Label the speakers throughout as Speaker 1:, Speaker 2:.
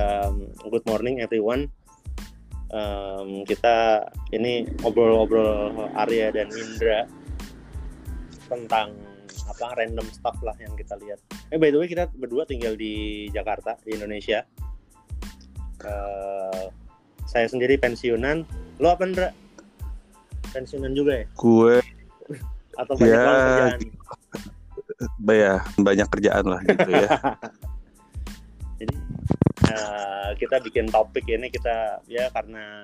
Speaker 1: Um, good morning everyone. Um, kita ini ngobrol-ngobrol Arya dan Indra tentang apa random stuff lah yang kita lihat. Eh by the way kita berdua tinggal di Jakarta di Indonesia. Uh, saya sendiri pensiunan. Lo apa Indra? Pensiunan juga ya?
Speaker 2: Gue
Speaker 1: atau banyak
Speaker 2: Ya,
Speaker 1: kerjaan?
Speaker 2: ya banyak kerjaan lah gitu ya.
Speaker 1: Eh, kita bikin topik ini kita ya karena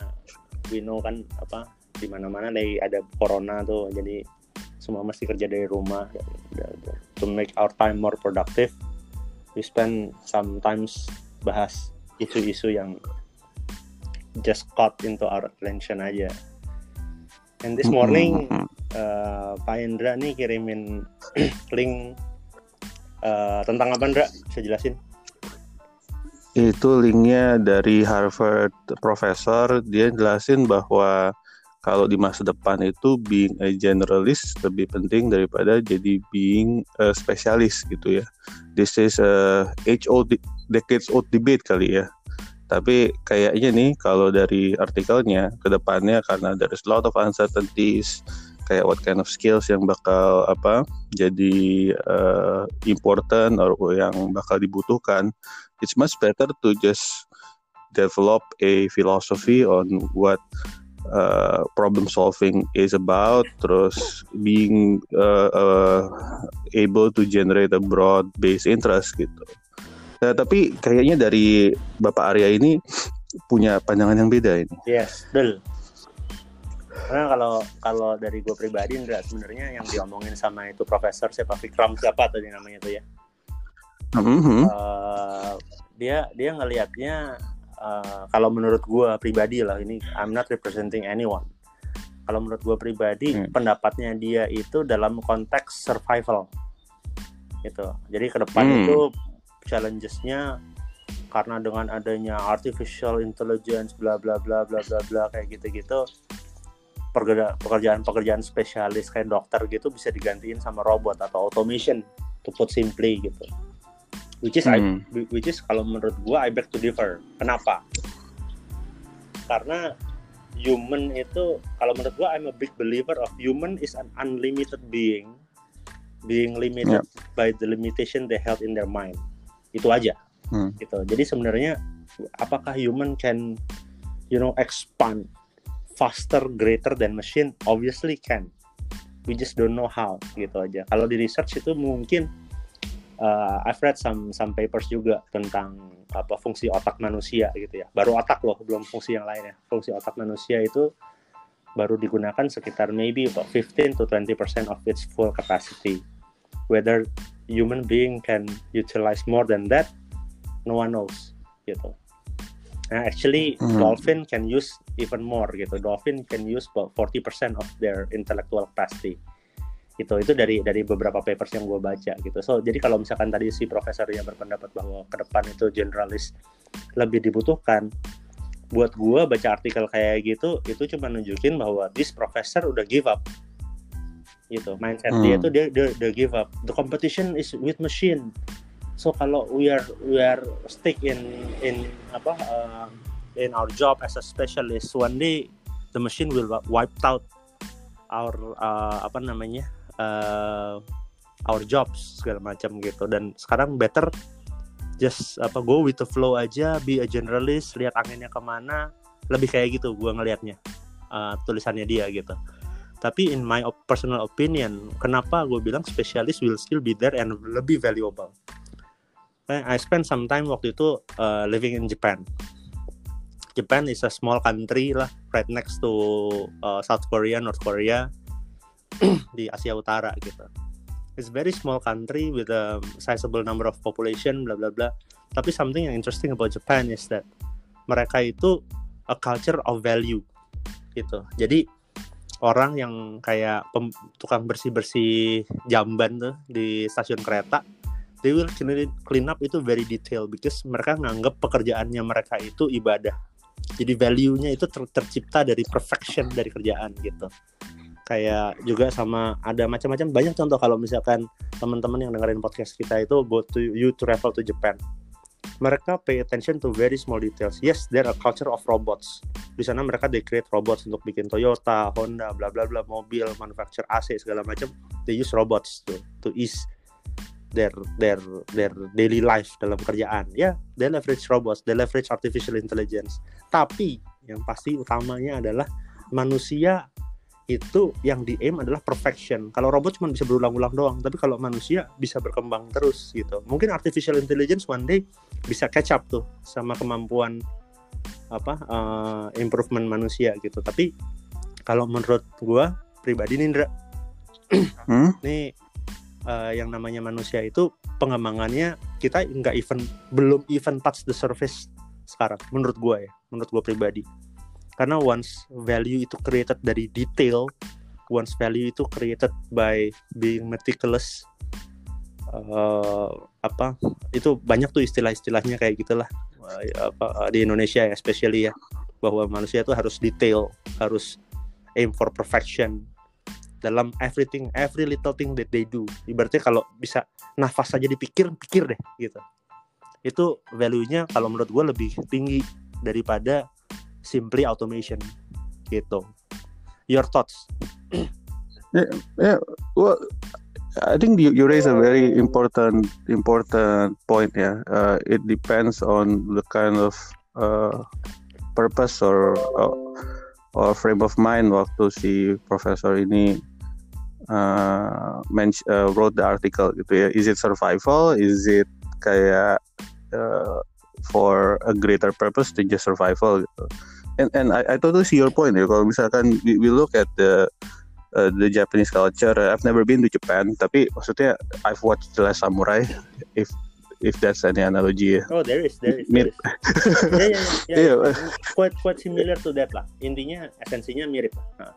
Speaker 1: we know kan apa di mana-mana ada corona tuh jadi semua mesti kerja dari rumah. To make our time more productive we spend sometimes bahas isu-isu yang just caught into our attention aja. And this morning eh, Pak Indra nih kirimin link eh, tentang apa Indra? Bisa jelasin
Speaker 2: Itu linknya dari Harvard profesor, dia jelasin bahwa kalau di masa depan itu being a generalist lebih penting daripada jadi being a specialist gitu ya. This is a age old decades old debate kali ya. Tapi kayaknya nih kalau dari artikelnya ke depannya karena there is a lot of uncertainties kayak what kind of skills yang bakal apa jadi uh, important or yang bakal dibutuhkan it's much better to just develop a philosophy on what uh, problem solving is about terus being uh, uh, able to generate a broad based interest gitu Nah, tapi kayaknya dari Bapak Arya ini punya pandangan yang beda ini.
Speaker 1: Yes, betul. Karena kalau kalau dari gue pribadi Indra sebenarnya yang diomongin sama itu profesor siapa Vikram siapa tadi namanya itu ya.
Speaker 2: Mhm.
Speaker 1: Eh, dia dia ngelihatnya eh, kalau menurut gue pribadi lah ini I'm not representing anyone. Kalau menurut gue pribadi
Speaker 2: Hmm.
Speaker 1: pendapatnya dia itu dalam konteks survival gitu. Jadi ke depan
Speaker 2: Hmm.
Speaker 1: itu challenges-nya karena dengan adanya artificial intelligence bla bla bla bla bla bla kayak gitu-gitu pekerja- pekerjaan-pekerjaan spesialis kayak dokter gitu bisa digantiin sama robot atau automation to put simply gitu. Which is I-
Speaker 2: Hmm.
Speaker 1: which is kalau menurut gua I beg to differ. Kenapa? Karena human itu kalau menurut gua I'm a big believer of human is an unlimited being. Being limited by the limitation they held in their mind. Itu aja.
Speaker 2: Hmm.
Speaker 1: gitu. Jadi sebenarnya apakah human can you know expand faster greater than machine obviously can. We just don't know how gitu aja. Kalau di research itu mungkin uh, I've read some some papers juga tentang apa fungsi otak manusia gitu ya. Baru otak loh belum fungsi yang lainnya fungsi otak manusia itu baru digunakan sekitar maybe about 15 to 20% of its full capacity. Whether human being can utilize more than that no one knows gitu nah actually
Speaker 2: Hmm.
Speaker 1: dolphin can use even more gitu. Dolphin can use about 40% of their intellectual capacity. Itu itu dari dari beberapa papers yang gue baca gitu. So jadi kalau misalkan tadi si profesornya berpendapat bahwa ke depan itu generalis lebih dibutuhkan buat gue baca artikel kayak gitu itu cuma nunjukin bahwa this professor udah give up. Gitu. Mindset
Speaker 2: Hmm.
Speaker 1: dia tuh dia, dia udah give up. The competition is with machine so kalau we are we are stick in in apa uh, in our job as a specialist one day the machine will wipe out our uh, apa namanya uh, our jobs segala macam gitu. Dan sekarang better just apa go with the flow aja be a generalist lihat anginnya ke mana. Lebih kayak gitu gua ngelihatnya uh, tulisannya dia gitu. Tapi in my personal opinion kenapa gue bilang specialist will still be there and lebih valuable I spend some time waktu itu uh, living in Japan. Japan is a small country lah right next to uh, South Korea North Korea di Asia Utara gitu. It's very small country with a sizable number of population bla bla bla. Tapi something yang interesting about Japan is that mereka itu a culture of value gitu. Jadi orang yang kayak pem- tukang bersih bersih jamban tuh di stasiun kereta they will clean, up itu very detail because mereka nganggap pekerjaannya mereka itu ibadah jadi value-nya itu ter- tercipta dari perfection dari kerjaan gitu kayak juga sama ada macam-macam banyak contoh kalau misalkan teman-teman yang dengerin podcast kita itu go to you to travel to Japan mereka pay attention to very small details. Yes, there are culture of robots. Di sana mereka they create robots untuk bikin Toyota, Honda, bla bla bla, mobil, manufacture AC segala macam. They use robots to to ease their their their daily life dalam kerjaan. Ya, yeah, they leverage robots, they leverage artificial intelligence. Tapi yang pasti utamanya adalah manusia itu yang di aim adalah perfection. Kalau robot cuma bisa berulang-ulang doang, tapi kalau manusia bisa berkembang terus gitu. Mungkin artificial intelligence one day bisa catch up tuh sama kemampuan apa uh, improvement manusia gitu. Tapi kalau menurut gua pribadi Nindra, hmm? nih uh, yang namanya manusia itu pengembangannya kita nggak even belum even touch the surface sekarang menurut gua ya, menurut gua pribadi. Karena once value itu created dari detail once value itu created by being meticulous uh, apa itu banyak tuh istilah-istilahnya kayak gitulah uh, apa di Indonesia ya especially ya bahwa manusia itu harus detail harus aim for perfection dalam everything every little thing that they do. Ibaratnya kalau bisa nafas saja dipikir pikir deh gitu. Itu value-nya kalau menurut gue lebih tinggi daripada simply automation gitu. Your thoughts?
Speaker 2: Yeah, yeah well I think you, you raise a very important important point yeah uh, it depends on the kind of uh, purpose or uh, or frame of mind waktu si profesor ini uh, mention, uh, wrote the article gitu ya is it survival is it kayak uh, for a greater purpose to just survival gitu and and I, I totally see your point ya. Kalau misalkan we, we look at the uh, the Japanese culture, I've never been to Japan, tapi maksudnya I've watched The Last Samurai. If if that's any analogy.
Speaker 1: Oh, there is, there is. There is. yeah, yeah, yeah, yeah. yeah. Quite quite similar to that lah. Intinya esensinya mirip. Nah.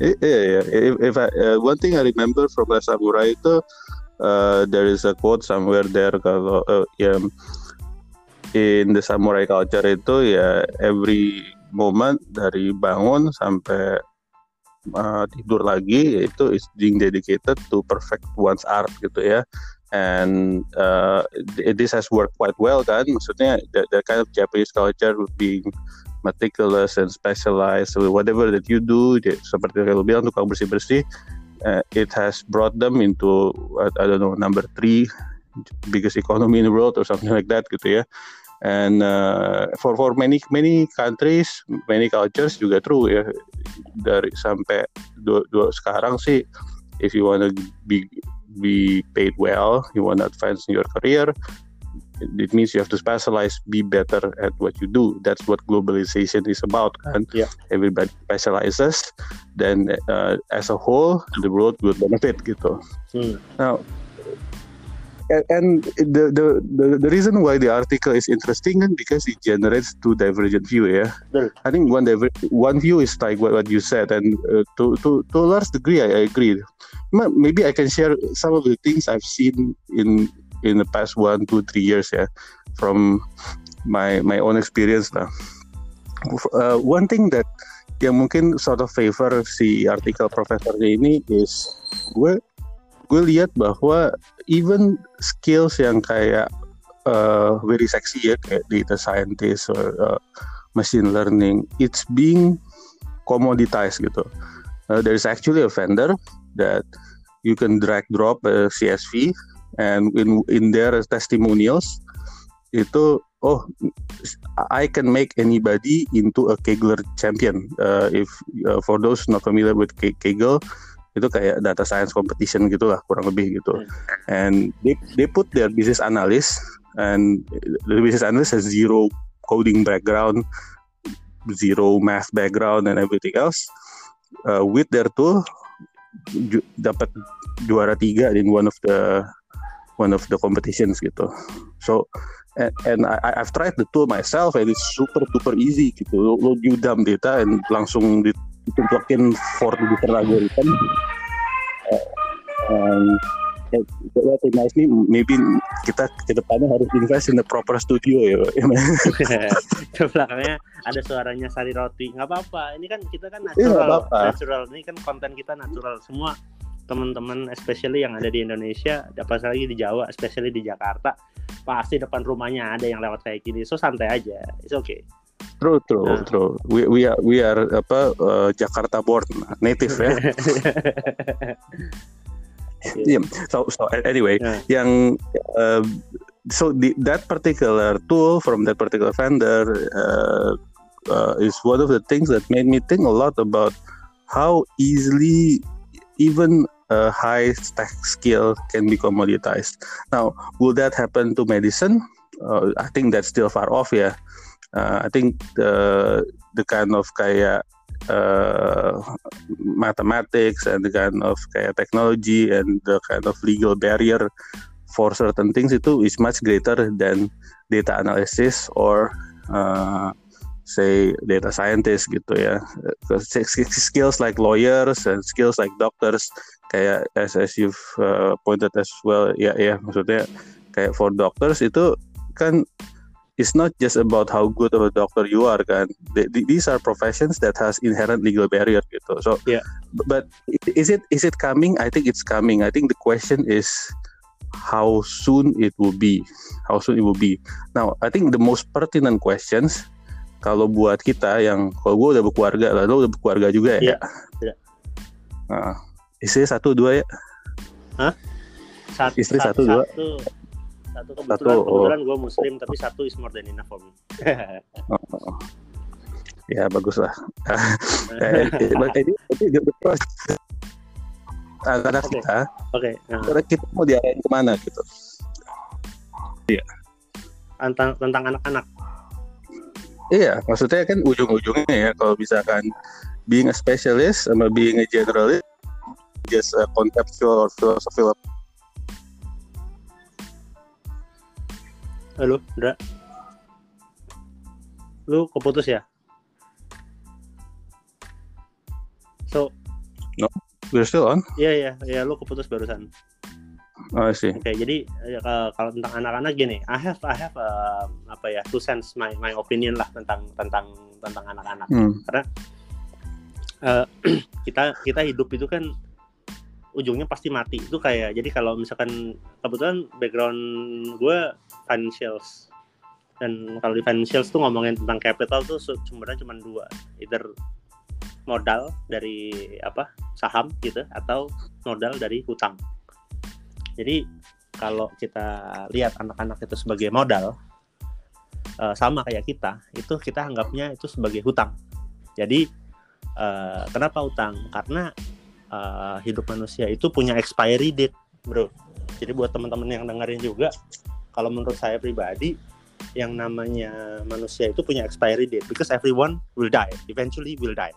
Speaker 2: Yeah, yeah. If, if I, uh, one thing I remember from Last Samurai itu, uh, there is a quote somewhere there kalau uh, yeah, in the samurai culture itu ya every moment dari bangun sampai uh, tidur lagi itu is being dedicated to perfect one's art gitu ya and uh, this has worked quite well kan maksudnya the, the kind of Japanese culture being meticulous and specialized. So whatever that you do seperti lo bilang tukang bersih bersih uh, it has brought them into I don't know number three biggest economy in the world or something like that gitu ya. And uh, for for many many countries many cultures juga true ya. Dari sampai dua, dua sekarang sih if you wanna be be paid well you wanna advance in your career it means you have to specialize be better at what you do that's what globalization is about kan yeah. everybody specializes then uh, as a whole the world will benefit gitu hmm. now and the, the the the reason why the article is interesting kan because it generates two divergent view ya. I think one diver one view is like what, what you said and uh, to to to a large degree I, I agree. Maybe I can share some of the things I've seen in in the past one two three years ya from my my own experience lah. Uh, one thing that yang mungkin sort of favor si artikel profesornya ini is gue gue lihat bahwa even skills yang kayak uh, very sexy ya kayak data scientist or uh, machine learning it's being commoditized gitu. Uh, there is actually a vendor that you can drag drop a CSV and in in their testimonials itu oh I can make anybody into a Kegler champion. Uh, if uh, for those not familiar with Kegel itu kayak data science competition gitulah kurang lebih gitu. And they they put their business analyst and the business analyst has zero coding background zero math background and everything else. Uh, with their tool ju dapat juara tiga in one of the one of the competitions gitu. So and, and I, I've tried the tool myself and it's super super easy gitu. Lo, lo you dump data and langsung di ditumpukin for different algorithm and ya nice nih maybe kita ke depannya harus invest in the proper studio ya
Speaker 1: ke belakangnya ada suaranya sari roti. Nggak apa-apa ini kan kita kan iya, natural. apa -apa. natural ini kan konten kita natural. Semua teman-teman especially yang ada di Indonesia apa lagi di Jawa especially di Jakarta pasti depan rumahnya ada yang lewat kayak gini. So santai aja. It's okay
Speaker 2: True, true,
Speaker 1: Nah.
Speaker 2: true. We we are we are apa uh, Jakarta born native ya. Yeah. So so anyway,
Speaker 1: Yeah.
Speaker 2: yang uh, so the, that particular tool from that particular vendor uh, uh, is one of the things that made me think a lot about how easily even a high tech skill can be commoditized. Now, will that happen to medicine? Uh, I think that's still far off. Yeah, uh, I think the the kind of kayak uh, mathematics and the kind of kayak technology and the kind of legal barrier for certain things itu is much greater than data analysis or uh, say data scientist gitu ya. Skills like lawyers and skills like doctors kayak as as you've uh, pointed as well ya ya maksudnya kayak for doctors itu kan it's not just about how good of a doctor you are kan? Th- th- these are professions that has inherent legal barrier gitu. So
Speaker 1: Yeah.
Speaker 2: but is it is it coming? I think it's coming. I think the question is how soon it will be. How soon it will be. Now I think the most pertinent questions kalau buat kita yang kalau gue udah berkeluarga lah lo udah berkeluarga juga ya?
Speaker 1: Iya.
Speaker 2: Nah, istri satu dua ya?
Speaker 1: Satu,
Speaker 2: Istri satu, dua?
Speaker 1: satu, satu kebetulan
Speaker 2: Satu, oh.
Speaker 1: kebetulan gue muslim tapi satu is more than enough for me
Speaker 2: Oh. ya bagus lah Eh, eh, ini ini process. anak
Speaker 1: Oke.
Speaker 2: kita
Speaker 1: oke nah,
Speaker 2: karena kita mau diarahin ke mana gitu
Speaker 1: tentang tentang anak-anak
Speaker 2: iya maksudnya kan ujung-ujungnya ya kalau misalkan being a specialist sama being a generalist just a conceptual or philosophical
Speaker 1: halo Indra lu keputus ya? So
Speaker 2: we're still on.
Speaker 1: iya iya iya lu keputus barusan.
Speaker 2: Oh I see.
Speaker 1: Oke, jadi ya, kalau- tentang anak-anak gini, I have I have uh, apa ya, two cents my my opinion lah tentang tentang tentang anak-anak.
Speaker 2: hmm.
Speaker 1: Eh, kita kita hidup itu kan ujungnya pasti mati. Itu kayak jadi kalau misalkan kebetulan background gue financials dan kalau di financials tuh ngomongin tentang capital tuh sumbernya cuma dua, either modal dari apa saham gitu atau modal dari hutang. Jadi kalau kita lihat anak-anak itu sebagai modal, eh, sama kayak kita, itu kita anggapnya itu sebagai hutang. Jadi eh, kenapa hutang? Karena eh, hidup manusia itu punya expiry date, bro. Jadi buat teman-teman yang dengerin juga, kalau menurut saya pribadi, yang namanya manusia itu punya expiry date, because everyone will die, eventually will die.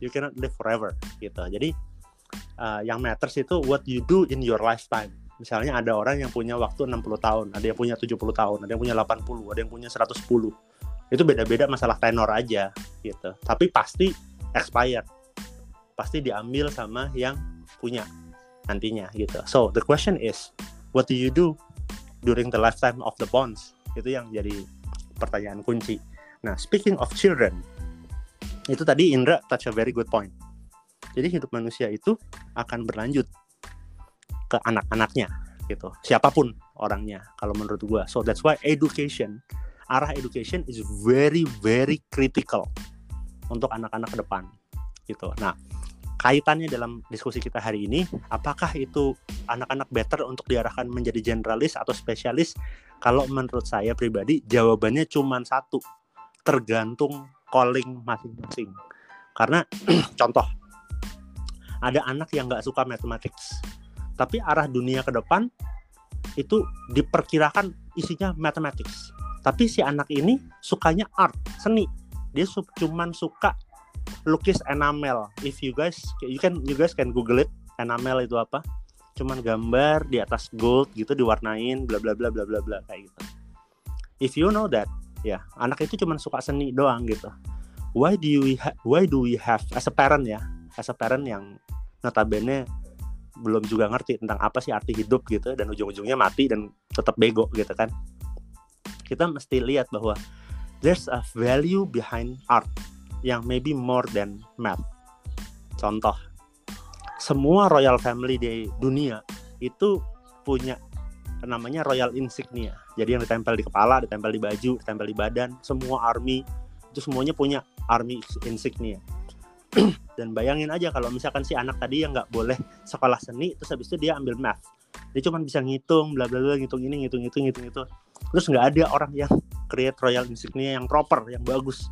Speaker 1: You cannot live forever, gitu. Jadi eh, yang matters itu what you do in your lifetime misalnya ada orang yang punya waktu 60 tahun, ada yang punya 70 tahun, ada yang punya 80, ada yang punya 110. Itu beda-beda masalah tenor aja gitu. Tapi pasti expired. Pasti diambil sama yang punya nantinya gitu. So, the question is, what do you do during the lifetime of the bonds? Itu yang jadi pertanyaan kunci. Nah, speaking of children, itu tadi Indra touch a very good point. Jadi hidup manusia itu akan berlanjut ke anak-anaknya gitu siapa pun orangnya kalau menurut gua so that's why education arah education is very very critical untuk anak-anak ke depan gitu nah kaitannya dalam diskusi kita hari ini apakah itu anak-anak better untuk diarahkan menjadi generalis atau spesialis? Kalau menurut saya pribadi jawabannya cuma satu tergantung calling masing-masing. Karena contoh ada anak yang nggak suka mathematics tapi arah dunia ke depan itu diperkirakan isinya mathematics. Tapi si anak ini sukanya art seni. Dia su cuman suka lukis enamel. If you guys you can you guys can google it enamel itu apa. Cuman gambar di atas gold gitu diwarnain bla bla bla bla bla bla kayak gitu. If you know that ya anak itu cuman suka seni doang gitu. Why do you ha- why do we have as a parent ya as a parent yang notabene belum juga ngerti tentang apa sih arti hidup gitu dan ujung-ujungnya mati dan tetap bego gitu kan. Kita mesti lihat bahwa there's a value behind art yang maybe more than math contoh semua royal family di dunia itu punya namanya royal insignia. Jadi yang ditempel di kepala, ditempel di baju, ditempel di badan, semua army itu semuanya punya army insignia. Dan bayangin aja kalau misalkan si anak tadi yang nggak boleh sekolah seni, terus habis itu dia ambil math. Dia cuma bisa ngitung, bla bla bla, ngitung ini, ngitung itu, ngitung itu. Terus nggak ada orang yang create royal insignia yang proper, yang bagus.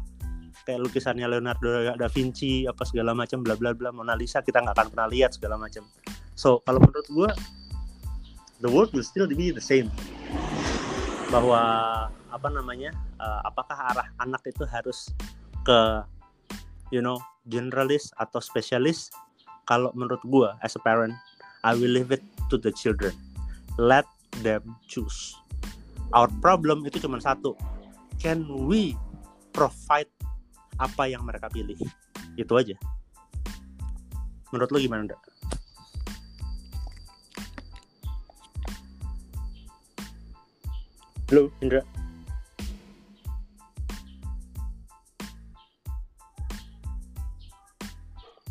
Speaker 1: Kayak lukisannya Leonardo da Vinci, apa segala macam, bla bla bla, Mona Lisa kita nggak akan pernah lihat segala macam. So kalau menurut gue the world will still be the same. Bahwa apa namanya uh, apakah arah anak itu harus ke you know generalis atau spesialis kalau menurut gua as a parent I will leave it to the children. Let them choose. Our problem itu cuma satu. Can we provide apa yang mereka pilih itu aja menurut lo gimana Nda? Halo, Indra.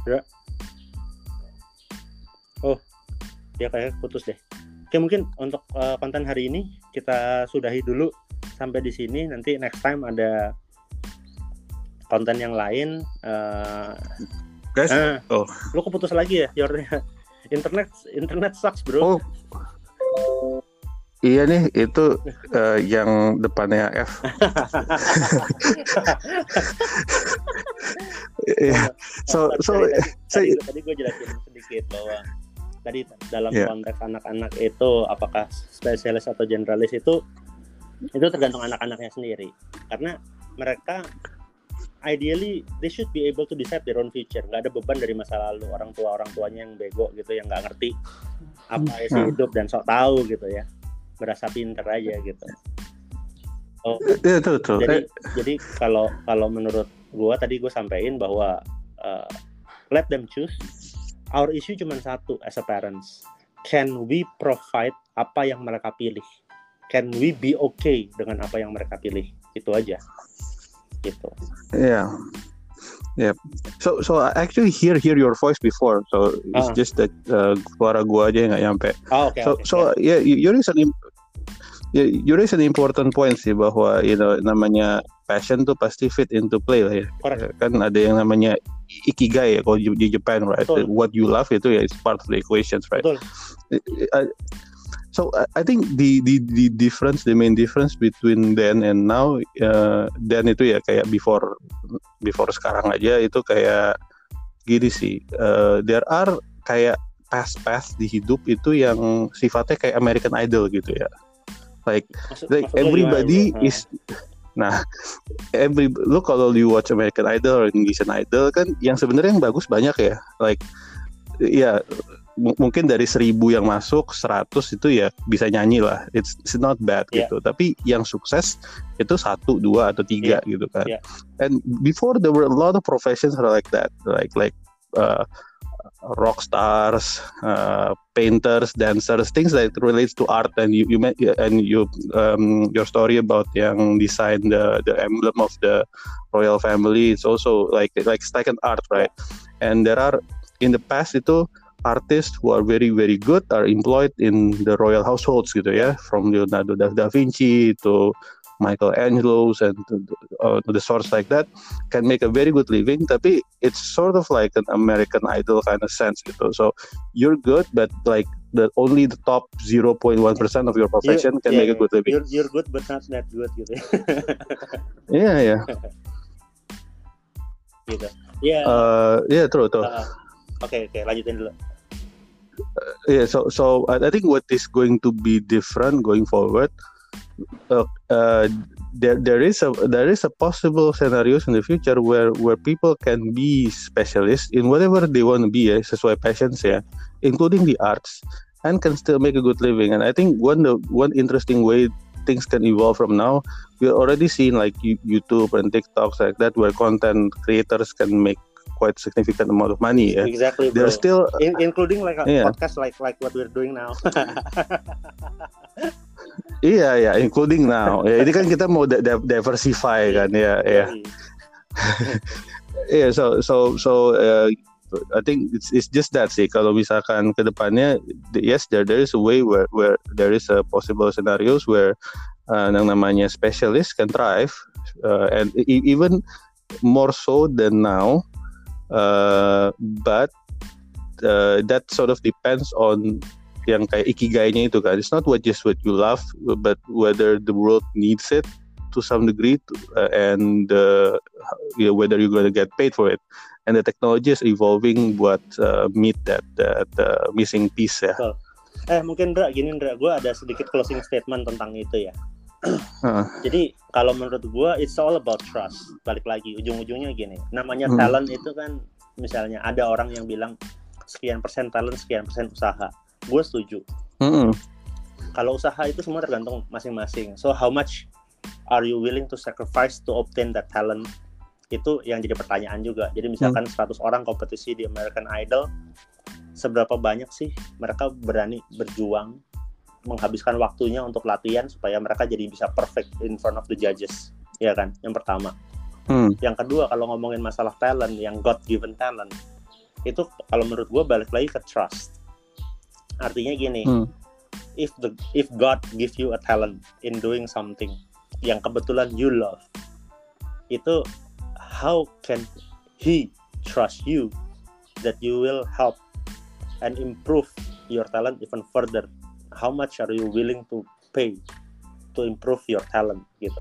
Speaker 1: Indra. Oh, ya kayak putus deh. Oke, mungkin untuk uh, konten hari ini kita sudahi dulu sampai di sini. Nanti next time ada konten yang lain. Uh,
Speaker 2: Guys,
Speaker 1: uh,
Speaker 2: oh,
Speaker 1: lu keputus lagi ya, your internet internet sucks bro.
Speaker 2: oh, iya nih itu eh, yang depannya F. Iya. So so
Speaker 1: tadi, tadi,
Speaker 2: saya
Speaker 1: tadi gue jelasin sedikit bahwa tadi dalam
Speaker 2: Yeah.
Speaker 1: konteks anak-anak itu apakah spesialis atau generalis itu itu tergantung anak-anaknya sendiri karena mereka ideally they should be able to decide their own future. Nggak ada beban dari masa lalu orang tua orang tuanya yang bego gitu yang nggak ngerti apa isi
Speaker 2: Hmm.
Speaker 1: hidup dan sok tahu gitu ya. Berasa pinter aja gitu. Oh
Speaker 2: betul betul.
Speaker 1: jadi
Speaker 2: Eh,
Speaker 1: jadi kalau kalau menurut gua tadi gue sampaikan bahwa uh, let them choose. Our issue cuma satu as a parents. Can we provide apa yang mereka pilih? Can we be okay dengan apa yang mereka pilih? Itu aja gitu
Speaker 2: Yeah. Yeah. So so I actually hear hear your voice before. So it's
Speaker 1: Ah.
Speaker 2: just that uh, suara gua aja yang nggak nyampe.
Speaker 1: oh, oke
Speaker 2: so
Speaker 1: oke
Speaker 2: so yeah, you, you raise an yeah, you raise an important point sih bahwa you know namanya passion tuh pasti fit into play lah ya.
Speaker 1: Correct.
Speaker 2: Kan ada yang namanya ikigai ya kalau di, di Japan right.
Speaker 1: Betul.
Speaker 2: What you love itu ya is part of the equations right.
Speaker 1: betul
Speaker 2: I- so I- think the the the difference the main difference between then and now uh, then itu ya kayak before before sekarang aja itu kayak gini sih. Uh, there are kayak past past di hidup itu yang sifatnya kayak American Idol gitu ya. Like
Speaker 1: Maksud-
Speaker 2: like everybody
Speaker 1: gimana, bro?
Speaker 2: is nah every lu kalau you watch American Idol or Indonesian Idol kan yang sebenarnya yang bagus banyak ya. Like ya m- mungkin dari seribu yang masuk 100 itu ya bisa nyanyi lah it's, it's not bad
Speaker 1: Yeah.
Speaker 2: gitu tapi yang sukses itu satu dua atau tiga gitu kan
Speaker 1: Yeah.
Speaker 2: and before there were a lot of professions are like that like like uh, rock stars, uh, painters, dancers, things that relates to art. And you you met, and you um, your story about yang design the the emblem of the royal family. It's also like like second art, right? And there are in the past itu artists who are very very good are employed in the royal households gitu ya, from Leonardo da, da Vinci to Michelangelo's and uh, the sorts like that can make a very good living. Tapi it's sort of like an American Idol kind of sense gitu. So you're good but like the only the top 0.1% of your profession can
Speaker 1: Yeah,
Speaker 2: make a good living.
Speaker 1: You're, you're good but not that good gitu ya.
Speaker 2: Yeah yeah.
Speaker 1: Gitu. Ya
Speaker 2: uh, yeah true true.
Speaker 1: Uh, oke oke lanjutin dulu.
Speaker 2: Yeah so so I, think what is going to be different going forward uh, uh, there there is a there is a possible scenarios in the future where where people can be specialists in whatever they want to be ya, sesuai passions ya including the arts and can still make a good living. And I think one the one interesting way things can evolve from now we're already seeing like You- YouTube and TikToks like that where content creators can make quite significant amount of money ya
Speaker 1: exactly bro.
Speaker 2: they're still
Speaker 1: In- including like a
Speaker 2: Yeah.
Speaker 1: podcast like like what we're doing now
Speaker 2: Iya ya, including now. Ya, ini kan kita mau di- di- diversify kan ya, ya. Iya, so so so uh, I think it's it's just that sih kalau misalkan ke depannya yes there there is a way where where there is a possible scenarios where uh, yang namanya specialist can thrive uh, and e, even more so than now uh, but uh, that sort of depends on yang kayak ikigainya itu kan it's not what just what you love but whether the world needs it to some degree to, uh, and uh, you know, whether you're to get paid for it and the technology is evolving buat uh, meet that that uh, missing piece ya.
Speaker 1: Betul. Eh mungkin Ndra gini Ndra, gue ada sedikit closing statement tentang itu ya.
Speaker 2: Uh.
Speaker 1: Jadi kalau menurut gue it's all about trust. Balik lagi ujung-ujungnya gini, namanya
Speaker 2: Hmm.
Speaker 1: talent itu kan misalnya ada orang yang bilang sekian persen talent, sekian persen usaha. Gue setuju.
Speaker 2: Mm-mm.
Speaker 1: Kalau usaha itu semua tergantung masing-masing. So how much are you willing to sacrifice to obtain that talent? Itu yang jadi pertanyaan juga. Jadi misalkan 100 orang kompetisi di American Idol, seberapa banyak sih mereka berani berjuang menghabiskan waktunya untuk latihan supaya mereka jadi bisa perfect in front of the judges, ya kan? Yang pertama.
Speaker 2: Hmm.
Speaker 1: Yang kedua kalau ngomongin masalah talent, yang God given talent, itu kalau menurut gue balik lagi ke trust. Artinya gini,
Speaker 2: Hmm.
Speaker 1: if the if God give you a talent in doing something yang kebetulan you love, itu how can He trust you that you will help and improve your talent even further? How much are you willing to pay to improve your talent gitu?